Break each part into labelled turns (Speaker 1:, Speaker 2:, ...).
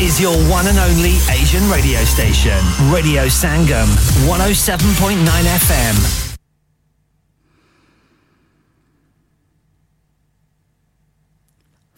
Speaker 1: is your one and only Asian radio station, Radio Sangam, 107.9 FM.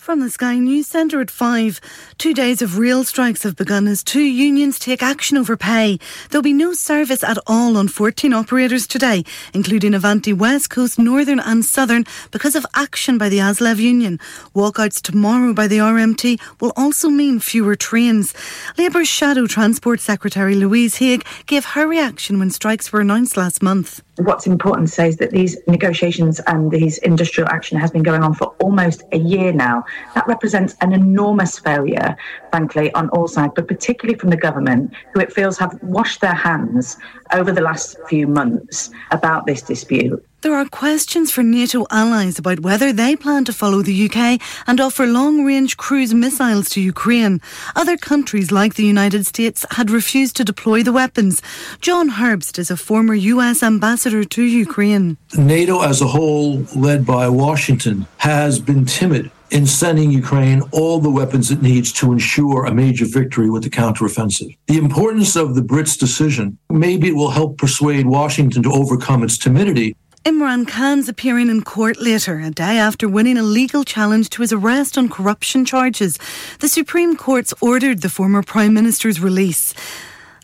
Speaker 2: From the Sky News Centre at 5, two days of real strikes have begun as two unions take action over pay. There'll be no service at all on 14 operators today, including Avanti West Coast, Northern and Southern, because of action by the ASLEF union. Walkouts tomorrow by the RMT will also mean fewer trains. Labour's Shadow Transport Secretary Louise Haigh gave her reaction when strikes were announced last month.
Speaker 3: What's important to say is that these negotiations and these industrial action has been going on for almost a year now. That represents an enormous failure, frankly, on all sides, but particularly from the government, who it feels have washed their hands over the last few months about this dispute.
Speaker 2: There are questions for NATO allies about whether they plan to follow the UK and offer long range cruise missiles to Ukraine. Other countries, like the United States, had refused to deploy the weapons. John Herbst is a former US ambassador to Ukraine.
Speaker 4: NATO as a whole, led by Washington, has been timid in sending Ukraine all the weapons it needs to ensure a major victory with the counteroffensive. The importance of the Brits' decision, maybe it will help persuade Washington to overcome its timidity
Speaker 2: Imran Khan's appearing in court later, a day after winning a legal challenge to his arrest on corruption charges. The Supreme Court's ordered the former Prime Minister's release.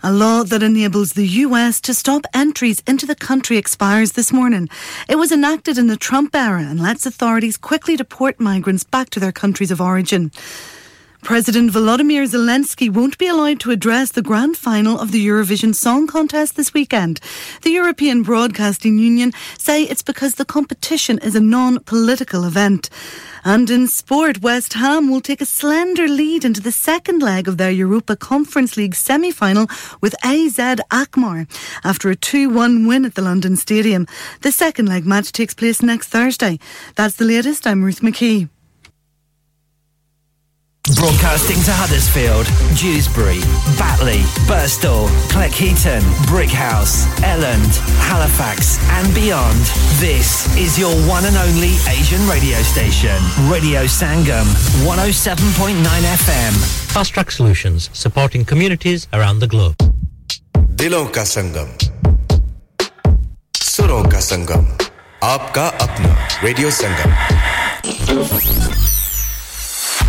Speaker 2: A law that enables the US to stop entries into the country expires this morning. It was enacted in the Trump era and lets authorities quickly deport migrants back to their countries of origin. President Volodymyr Zelensky won't be allowed to address the grand final of the Eurovision Song Contest this weekend. The European Broadcasting Union say it's because the competition is a non-political event. And in sport, West Ham will take a slender lead into the second leg of their Europa Conference League semi-final with AZ Alkmaar after a 2-1 win at the London Stadium. The second leg match takes place next Thursday. That's the latest. I'm Ruth McKee.
Speaker 1: Broadcasting to Huddersfield, Dewsbury, Batley, Burstall, Cleckheaton, Brickhouse, Elland, Halifax, and beyond. This is your one and only Asian radio station, Radio Sangam, 107.9 FM.
Speaker 5: Fast Track Solutions, supporting communities around the globe.
Speaker 6: Dilong ka Sangam, Suron ka Sangam, Aapka Apna, Radio Sangam.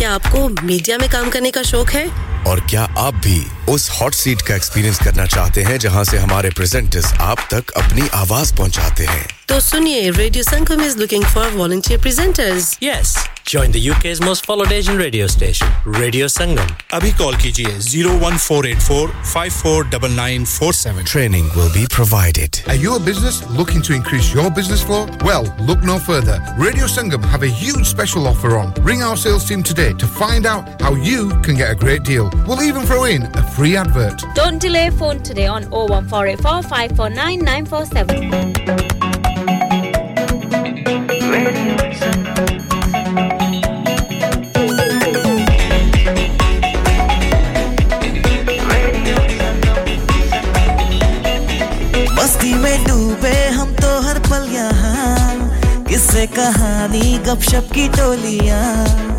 Speaker 7: क्या आपको media में काम करने का शौक है?
Speaker 6: और क्या आप भी उस हॉट सीट का एक्सपीरियंस करना चाहते हैं जहाँ से हमारे प्रेजेंटर्स आप तक अपनी आवाज़ पहुंचाते हैं?
Speaker 7: तो सुनिए radio Sangam is looking for volunteer presenters
Speaker 5: yes join the UK's most followed Asian radio station radio Sangam
Speaker 8: अभी कॉल कीजिए 01484549947
Speaker 6: training will be provided
Speaker 9: are you a business looking to increase your business flow well look no further radio Sangam have a huge special offer on ring our sales team today to find out how you can get a great deal. We'll even throw in a free advert.
Speaker 10: Don't delay phone today on 01484 549 947.
Speaker 11: से कहानी गपशप की टोलियां एक धुन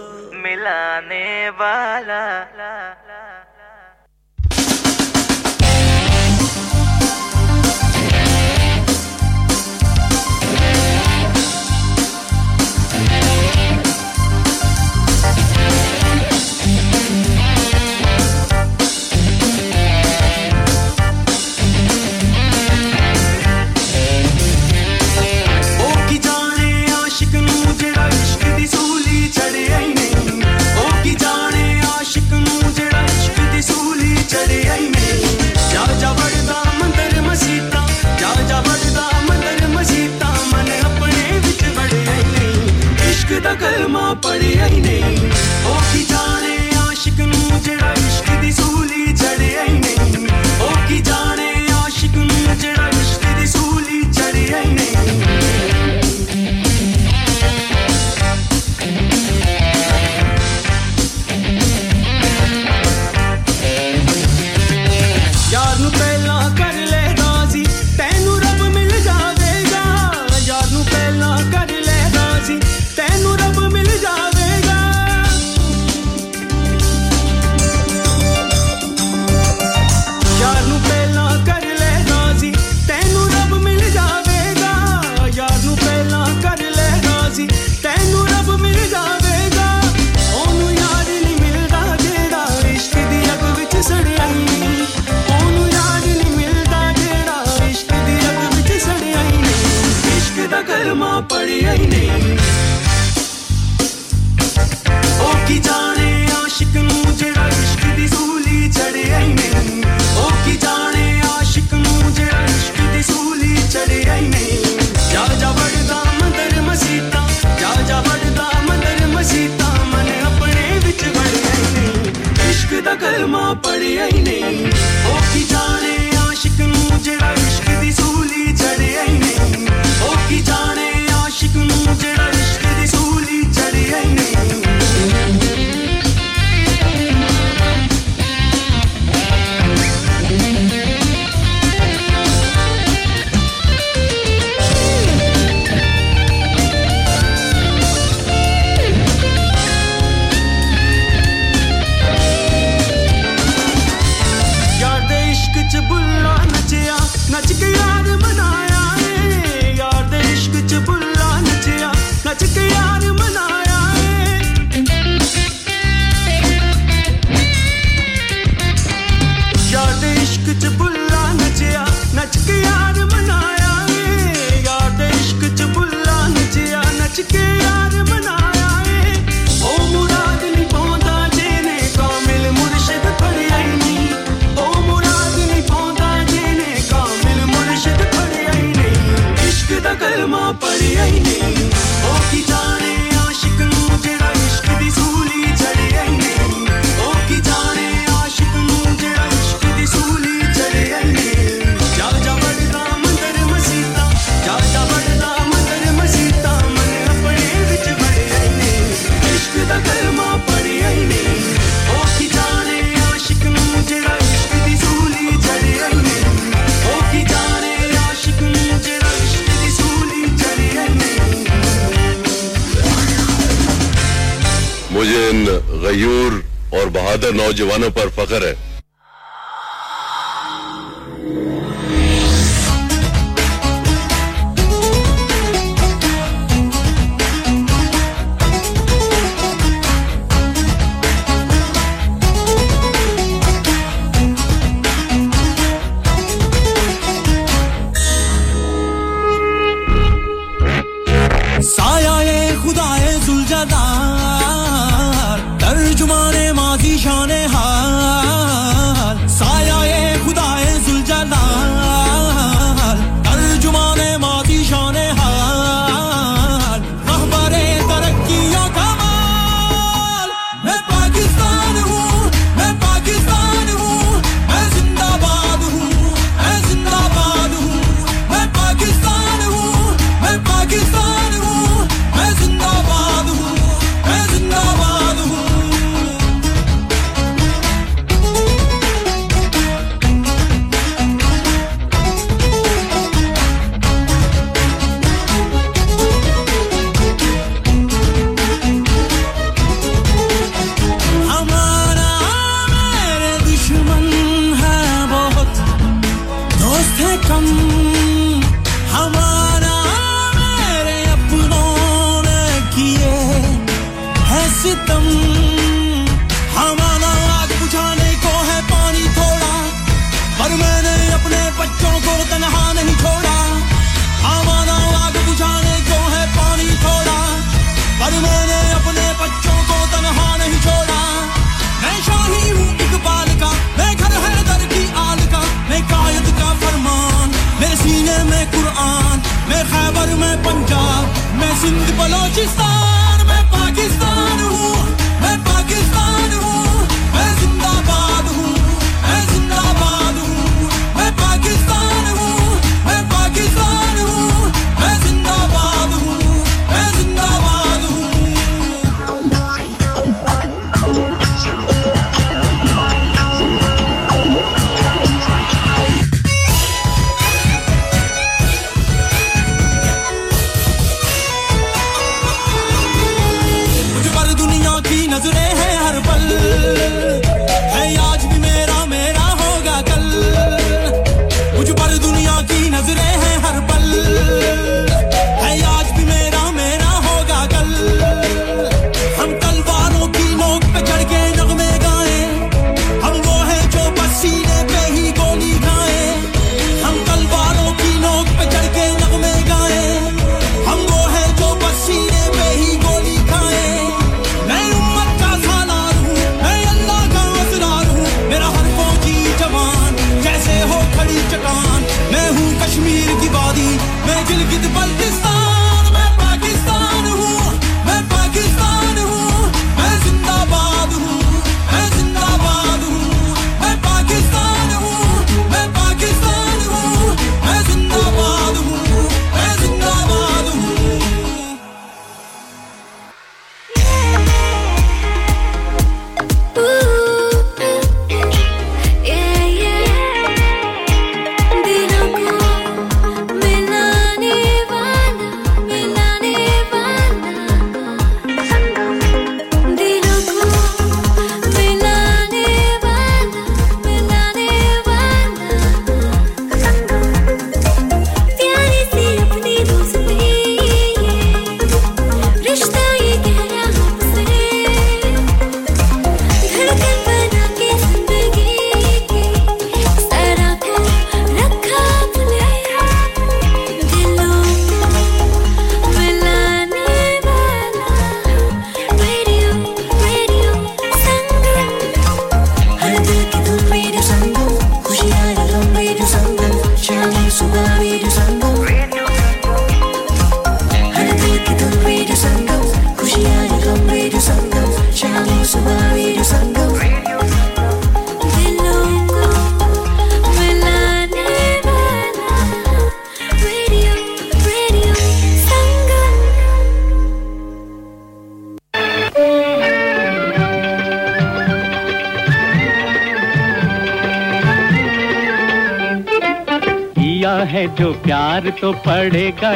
Speaker 11: मिलाने वाला
Speaker 12: kalma pariyai ne
Speaker 13: o kita मयूर और बहादुर नौजवानों पर फख्र है।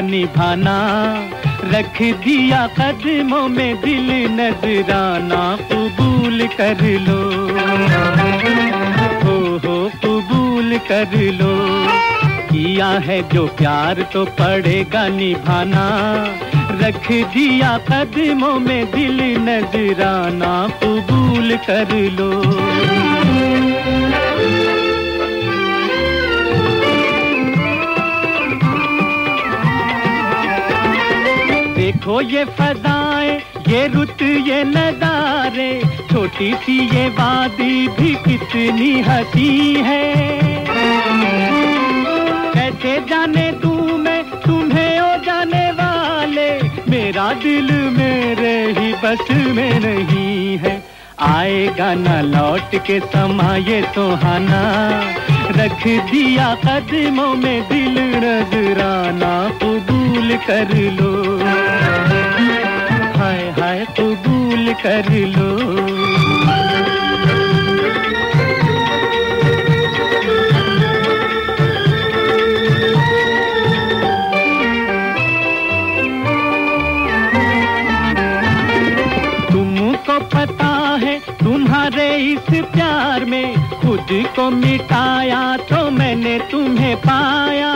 Speaker 14: निभाना, रख दिया कदमों में दिल नजराना, कबूल कर लो। हो हो, कबूल कर लो। किया है जो प्यार तो पड़ेगा निभाना, रख दिया कदमों में दिल नजराना, कबूल कर लो। देखो ये फजाएँ, ये रुत, ये नजारे छोटी सी ये वादी भी कितनी हसी है। कैसे जाने तू मैं, तुम्हें ओ जाने वाले, मेरा दिल मेरे ही बस में नहीं है। आएगा ना लौट के समा ये सुहाना, रख दिया कदमों में दिल नजराना कबूल कर लो। हाय हाय, कबूल कर लो। पता है, तुम्हारे इस प्यार में खुद को मिटाया तो मैंने तुम्हें पाया।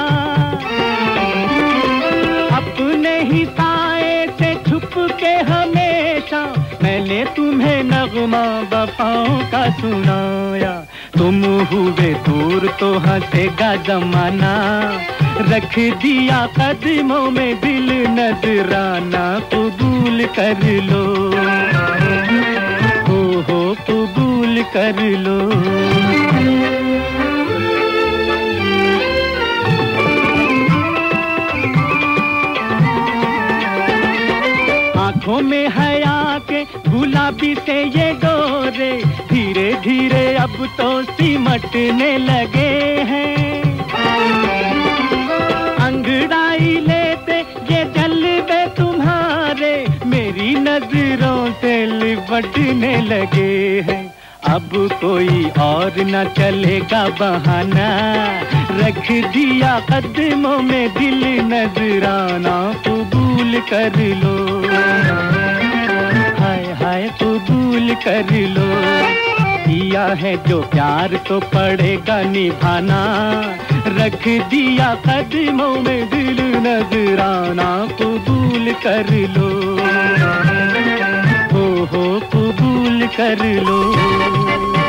Speaker 14: तुम्हें नगमा बपाओ का सुनाया। तुम हुए दूर तो हंसेगा जमाना। रख दिया कदमों में दिल नजराना, कबूल कर लो। हो हो, कबूल कर लो। आँखों में हया के गुलाबी से ये डोरे। धीरे धीरे अब तो सिमटने लगे हैं। अंगड़ाई लेते, ये जलवे तुम्हारे। मेरी नज़रों से लिपटने लगे हैं। अब कोई और न चलेगा बहाना। रख दिया कदमों में दिल नजराना, कबूल कर लो। हाय हाय, कबूल कर लो। किया है जो प्यार तो पड़ेगा निभाना। रख दिया कदमों में दिल नजराना, कबूल कर लो। हो कबूल कर लो।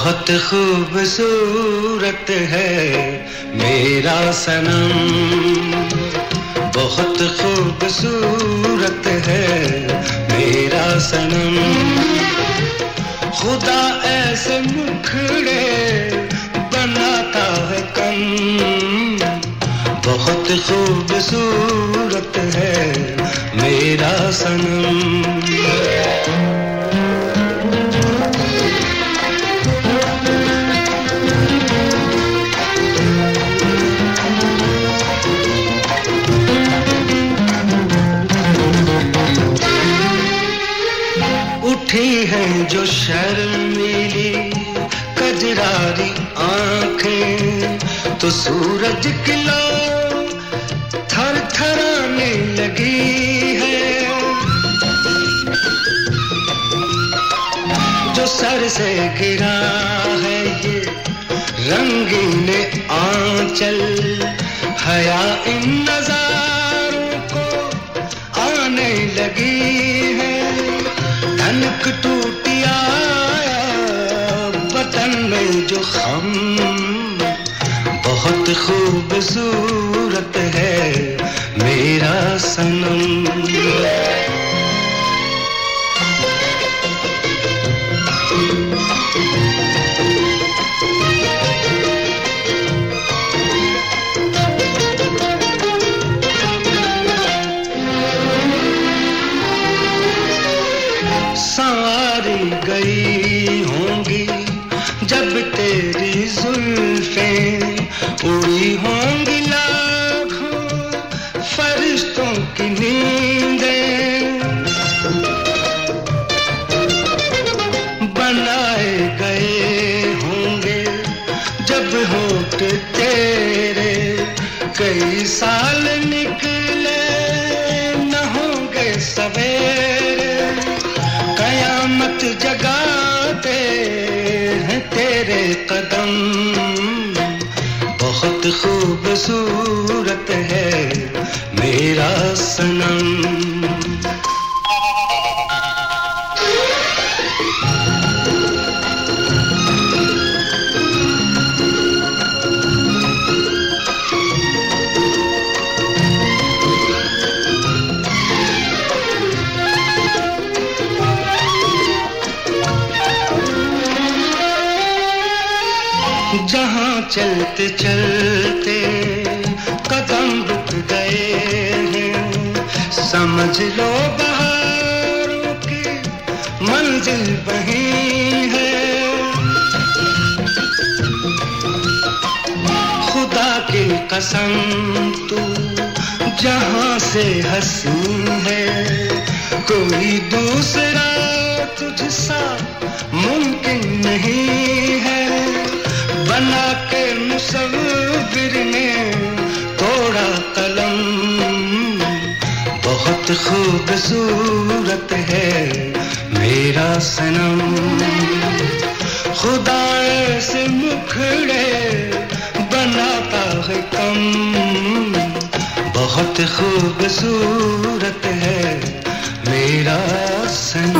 Speaker 12: बहुत खूबसूरत है मेरा सनम। बहुत खूबसूरत है मेरा सनम। खुदा ऐसे मुखड़े बनाता है कम बहुत खूबसूरत है मेरा सनम। उठी है जो शर्मीली, कजरारी आँखें। तो सूरज की लो थर थराने लगी है। जो सर से गिरा है ये, रंगीन आंचल, हया इन नजारों को आने लगी है। तनक टूटिया बतन में जो हम बहुत खूबसूरत है मेरा सनम। उड़ी होंगी लाखों फरिश्तों की नींदें। बनाए गए होंगे जब होठ तेरे। कई साल निकले, न होंगे सवेरे। कयामत जगाते हैं तेरे कदम। खूबसूरत है मेरा सनम। जहाँ चलते रुक गए हैं। समझ लो बहारों की मंजिल वही है। खुदा की कसम तू जहाँ से हसी है। कोई दूसरा तुझसा मुमकिन नहीं है। बना के मुसविर
Speaker 15: खूबसूरत है मेरा सनम। खुदा से मुखड़े बनाता है कम। बहुत खूबसूरत है मेरा सनम।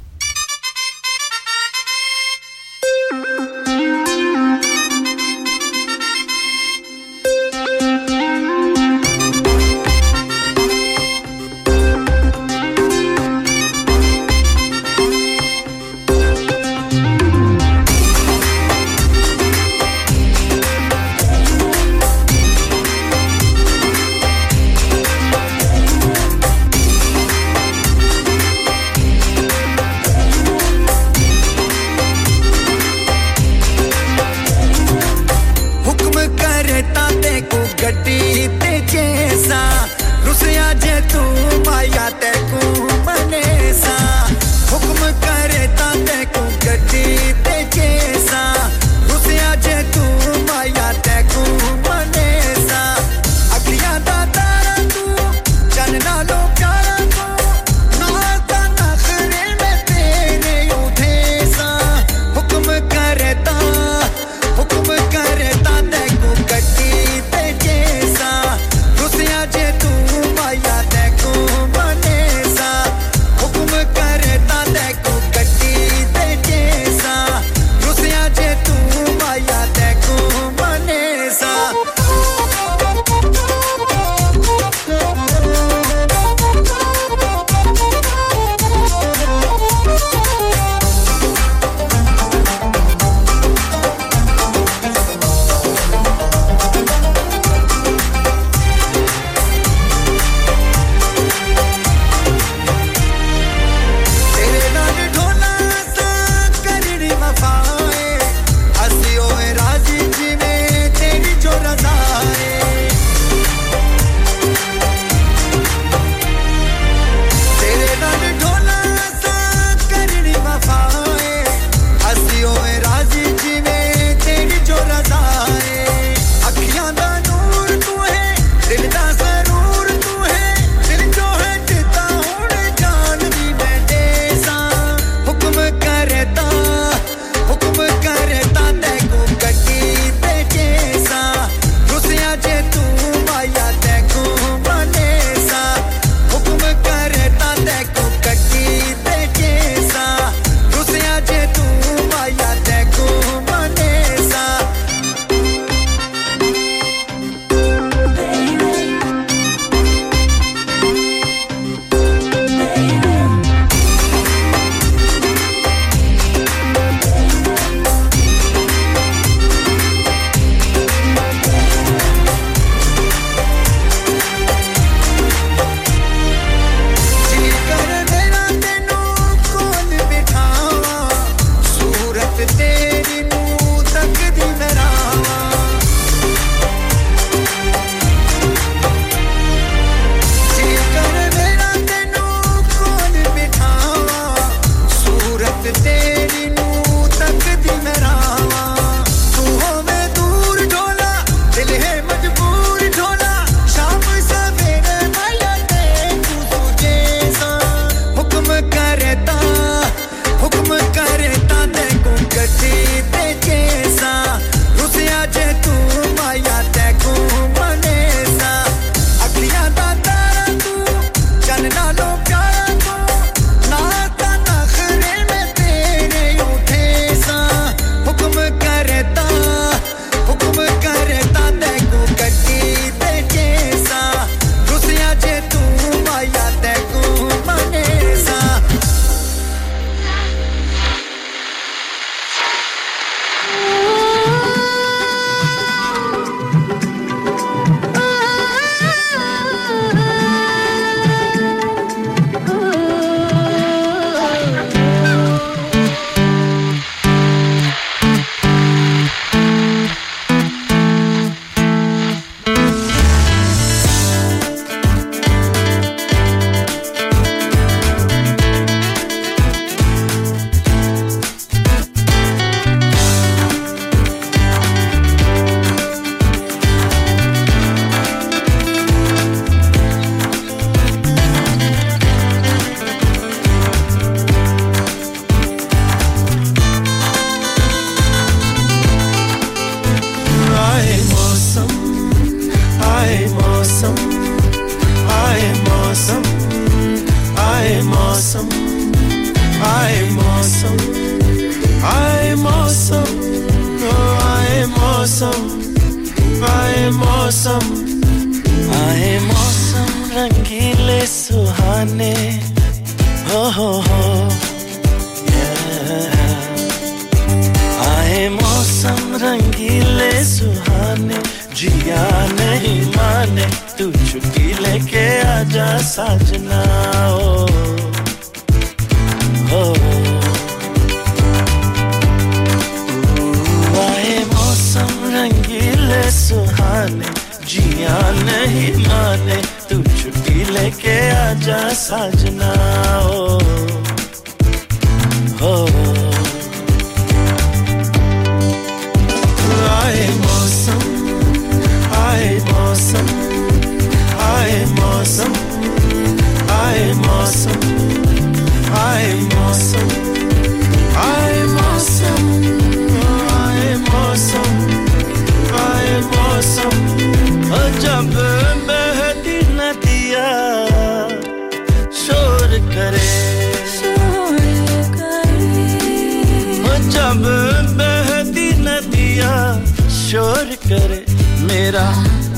Speaker 16: मेरा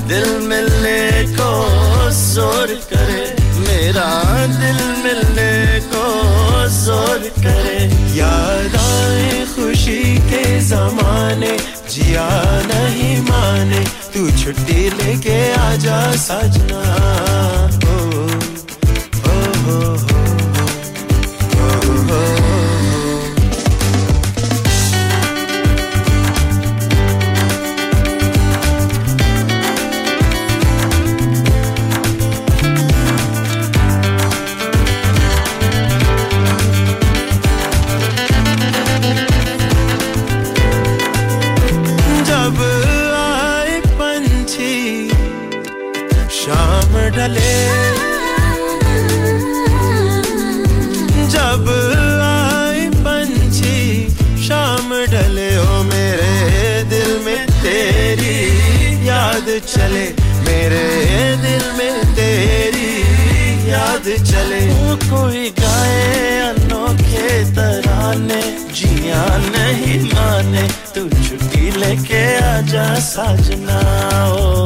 Speaker 16: दिल मिलने को ज़ोर करे। मेरा दिल मिलने को ज़ोर करे। याद आए खुशी के जमाने, जिया नहीं माने। तू छुट्टी लेके आजा सजना। ओ ओ हो हो याद चले। कोई गाए अनोखे तराने, जिया नहीं माने, तू छुट्टी लेके आजा साजना, ओ।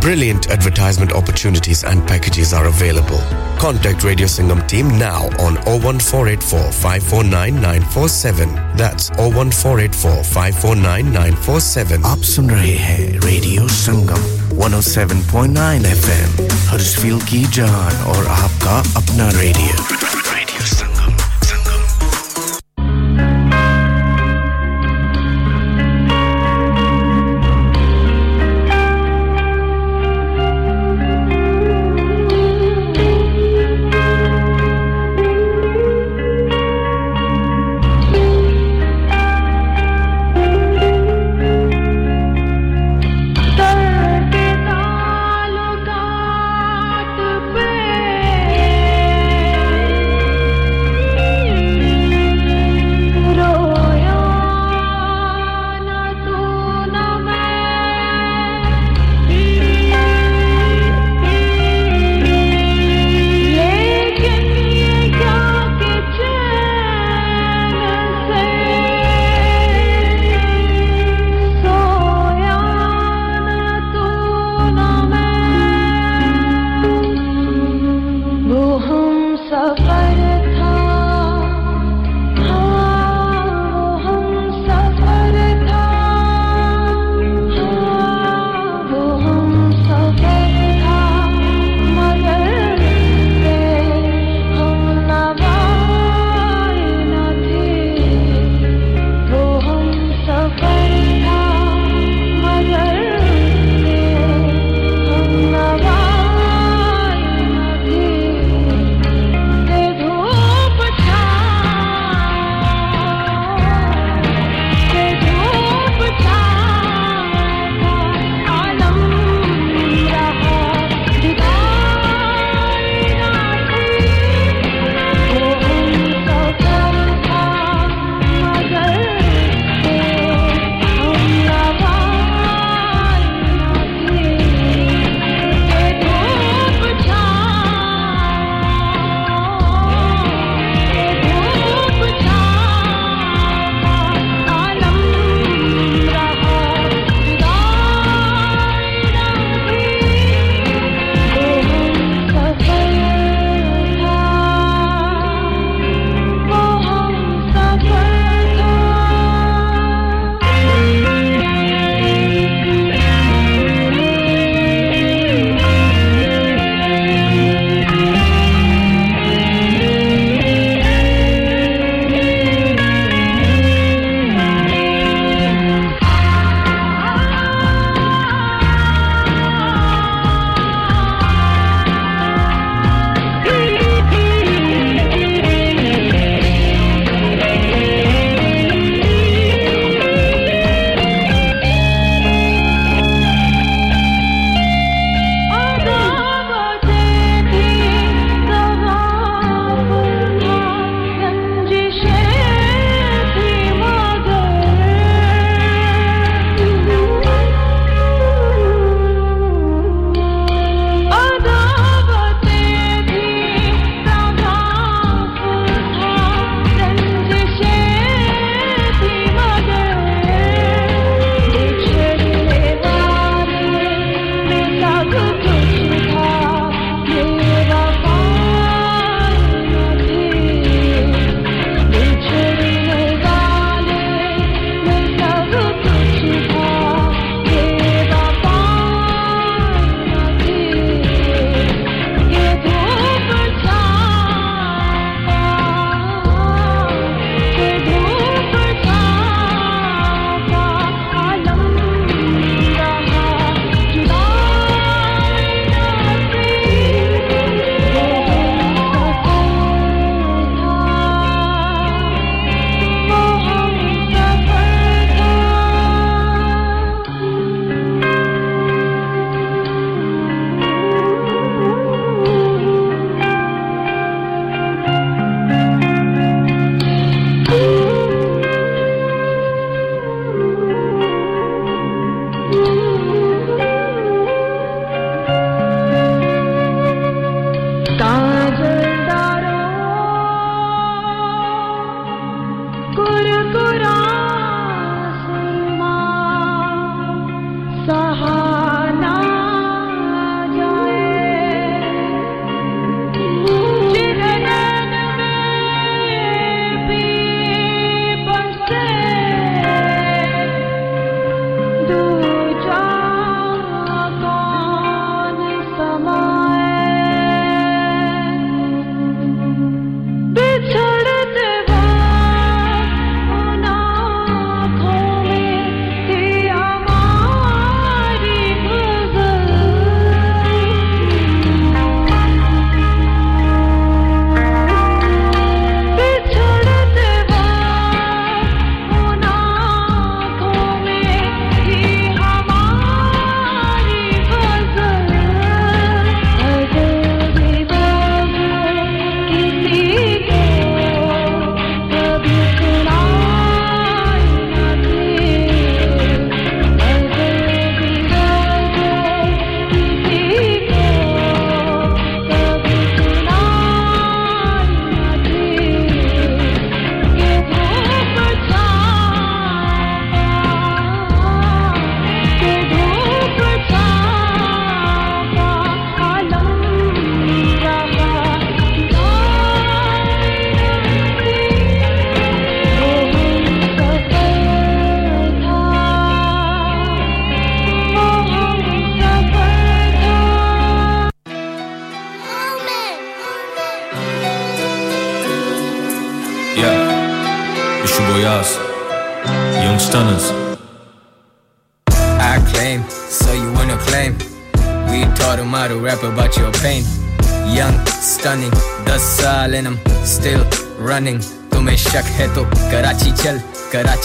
Speaker 6: Brilliant advertisement opportunities and packages are available. Contact Radio Singham team now on 01484 549947. That's 01484 549947.
Speaker 17: आप सुन रहे हैं रेडियो संगम 107.9 एफएम हर्षफील की जान और आपका अपना रेडियो रेडियो संगम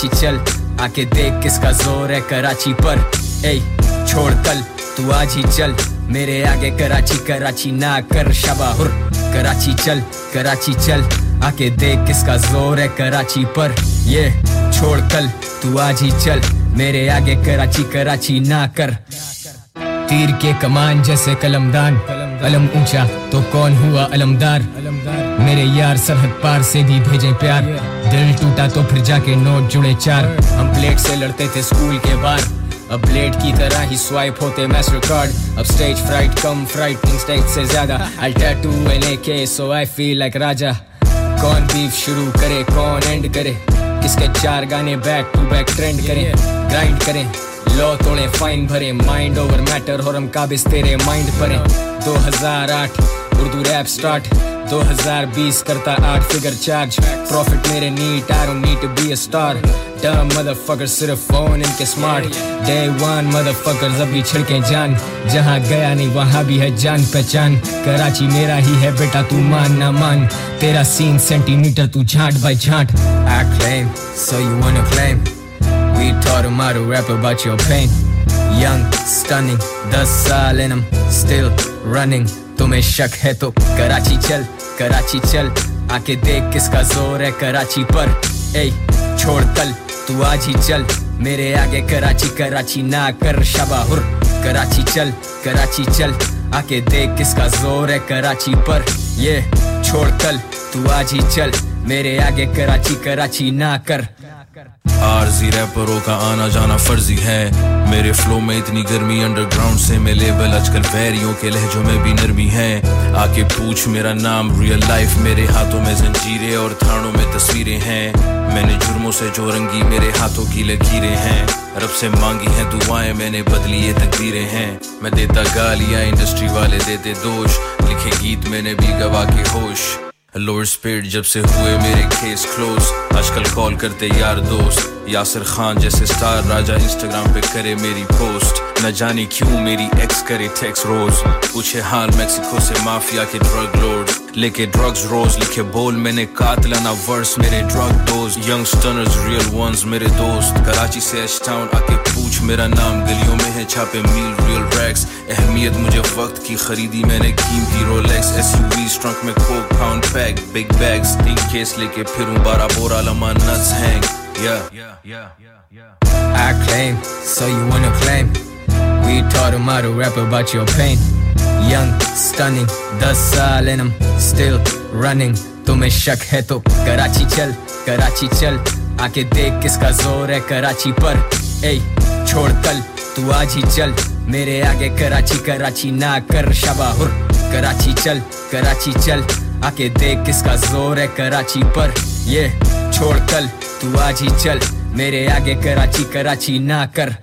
Speaker 18: कराची चल. आके देख किसका ज़ोर है कराची पर. ए, छोड़ कल, तू आज ही चल. मेरे आगे कराची कराची ना कर शबाहुर. कराची चल, कराची चल. आके देख किसका ज़ोर है कराची पर. ये छोड़ कल, तू आज ही चल. मेरे आगे कराची कराची ना कर. तीर के कमान जैसे कलमदान कलम ऊँचा तो कौन हुआ अलमदार मेरे यार सरहद पार से भी भेजे प्यार। दिल टूटा तो फिर जाके नोट जुड़े चार। हम प्लेट से लड़ते थे स्कूल के बाद। अब ब्लेड की तरह ही स्वाइप होते मास्टर कार्ड अब स्टेज फ्राइट कम फ्राइटिंग स्टेज से ज़्यादा। आई टैटू एन के सो आई फील लाइक राजा कौन बीफ शुरू करे, कौन एंड करे? किसके चार गाने बैक टू बैक ट्रेंड करें? ग्राइंड करें लॉ तोड़े फाइन भरे। माइंड ओवर मैटर और हम काबिज तेरे माइंड परे 2008 उर्दू रैप स्टार्ट 2020 करता आठ फिगर चार्ज प्रॉफिट मेरे NEET I don't need to be a stardom motherfucker सिर्फ़ फ़ोन इनके स्मार्ट डे वन मदरफकर्स अभी छिड़के जान। जहाँ गया नहीं वहाँ भी है जान पहचान। कराची मेरा ही है बेटा तू मान ना मान। तेरा सीन सेंटीमीटर तू झांट बाय झांट। I claim so you wanna claim We taught him how to rap about your pain. Young, stunning, 10 साल and I'm still running. तुम्हें शक है तो कराची चल, कराची चल. आके देख किसका ज़ोर है कराची पर. ए, छोड़ कल, तू आज ही चल. मेरे आगे कराची कराची ना कर शबाहुर. कराची चल, कराची चल. आके देख किसका ज़ोर है कराची पर. ये छोड़ कल, तू आज ही चल. मेरे आगे कराची कराची ना कर.
Speaker 19: आरजी रैपरों का आना जाना फर्जी है। मेरे फ्लो में इतनी गर्मी अंडरग्राउंड से मैं लेवल आजकल वैरियों के लहजों में भी नरमी है। आके पूछ मेरा नाम रियल लाइफ मेरे हाथों में जंजीरें और थानों में तस्वीरें हैं। मैंने जुर्मों से जो रंगी मेरे हाथों की लकीरें हैं। रब से मांगी हैं दुआएँ, मैंने बदली ये तकदीरें हैं। मैं देता गालियाँ इंडस्ट्री वाले देते दोष। लिखे गीत मैंने भी गवा के होश। लोअर स्पीड जब से हुए मेरे केस क्लोज आजकल कॉल करते यार दोस्त। यासिर खान जैसे स्टार राजा इंस्टाग्राम पे करे मेरी पोस्ट न जाने क्यों मेरी एक्स करे टेक्स रोज। पूछे हाल मेक्सिको से माफिया के ड्रग लोड लेके ड्रग्स रोज लिखे बोल मैंने कातलाना वर्स मेरे drug dose young stunners real ones मेरे दोस्त। कराची से एच टाउन आके मेरा नाम गलियों में है छापे मील रियल रैक्स अहमियत मुझे वक्त की खरीदी मैंने कीमती रोलेक्स एसयूवी ट्रंक में coke pound pack big bags तीन केस लेके फिरूं बारह बोरा लमा
Speaker 18: nuts hang. We taught him how to rap about your pain. Young, stunning, 10 साल and I'm still running. तुम्हें शक है तो कराची चल, कराची चल. आके देख किसका ज़ोर है कराची पर. ए, छोड़ कल, तू आज ही चल. मेरे आगे कराची कराची ना कर शबाहुर. कराची चल, कराची चल. आके देख किसका ज़ोर है कराची पर. ये छोड़ कल, तू आज ही चल. मेरे आगे कराची कराची ना कर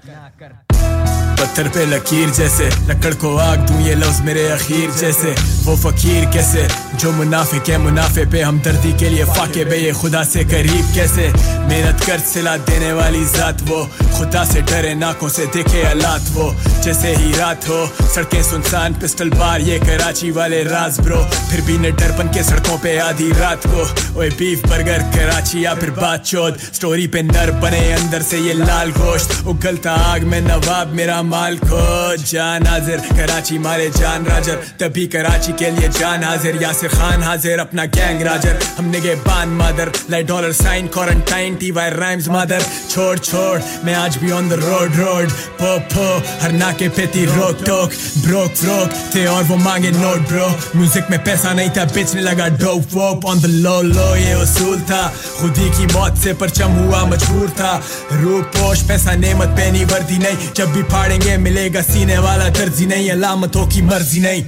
Speaker 20: पत्थर पे लकीर जैसे। लकड़ को आग दूँ ये लफ्ज मेरे अखीर जैसे। वो फकीर कैसे? जो मुनाफिक है मुनाफे पे हम दर्दी के लिए फाके बे, ये खुदा से करीब कैसे? मेहनत कर सिला देने वाली जात वो। खुदा से डरे नाकों से देखे हालात वो। जैसे ही रात हो, सड़कें सुनसान, पिस्टल बार, ये कराची वाले राज ब्रो। फिर भी न डरपन के सड़कों पे आधी रात को। ओए बीफ बर्गर, कराची या फिर बात चौथ स्टोरी पे नर बने अंदर से ये लाल गोश्त। उगलता आग में नवाब मेरा माल को जान हाजिर। कराची मारे जान राजर। तभी कराची के लिए जान हाजिर। यासिर खान हाजिर, अपना गैंग राजर। हमने के बान मादर। Like dollar sign quarantine T Y rhymes मादर। छोड़ छोड़, मैं आज भी ऑन द रोड रोड पो पो, हर नाके पे थी रोक, टोक। ब्रोक फ्रोक थे और वो मांगे नोट ब्रो म्यूज़िक में पैसा नहीं था बेचने लगा डोप वोप ऑन द लो लो ये उसूल था। खुद ही की मौत से परचम हुआ, मजबूर था। रूप पोश पैसा नेमत पहनी वर्दी नहीं। जब भी फाड़ेंगे मिलेगा सीने वाला दर्जी नहीं अलामतों की मर्ज़ी नहीं।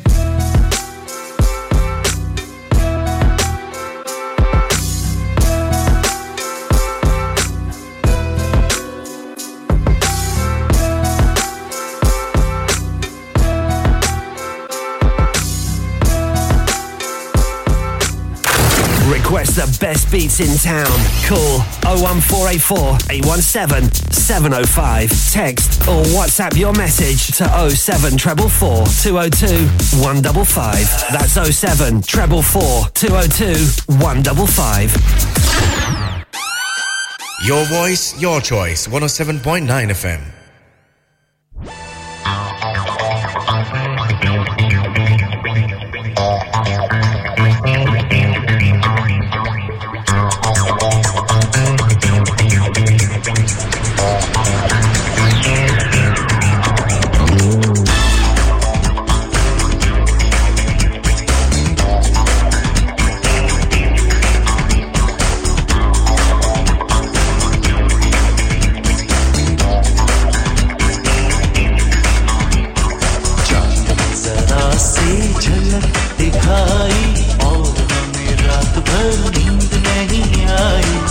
Speaker 1: Best beats in town. Call 01484 817 705. Text or WhatsApp your message to 07444 202 155. That's 07 444 202 155.
Speaker 21: Your voice, your choice. 107.9 FM. दिखाई और हमें रात भर नींद नहीं आई।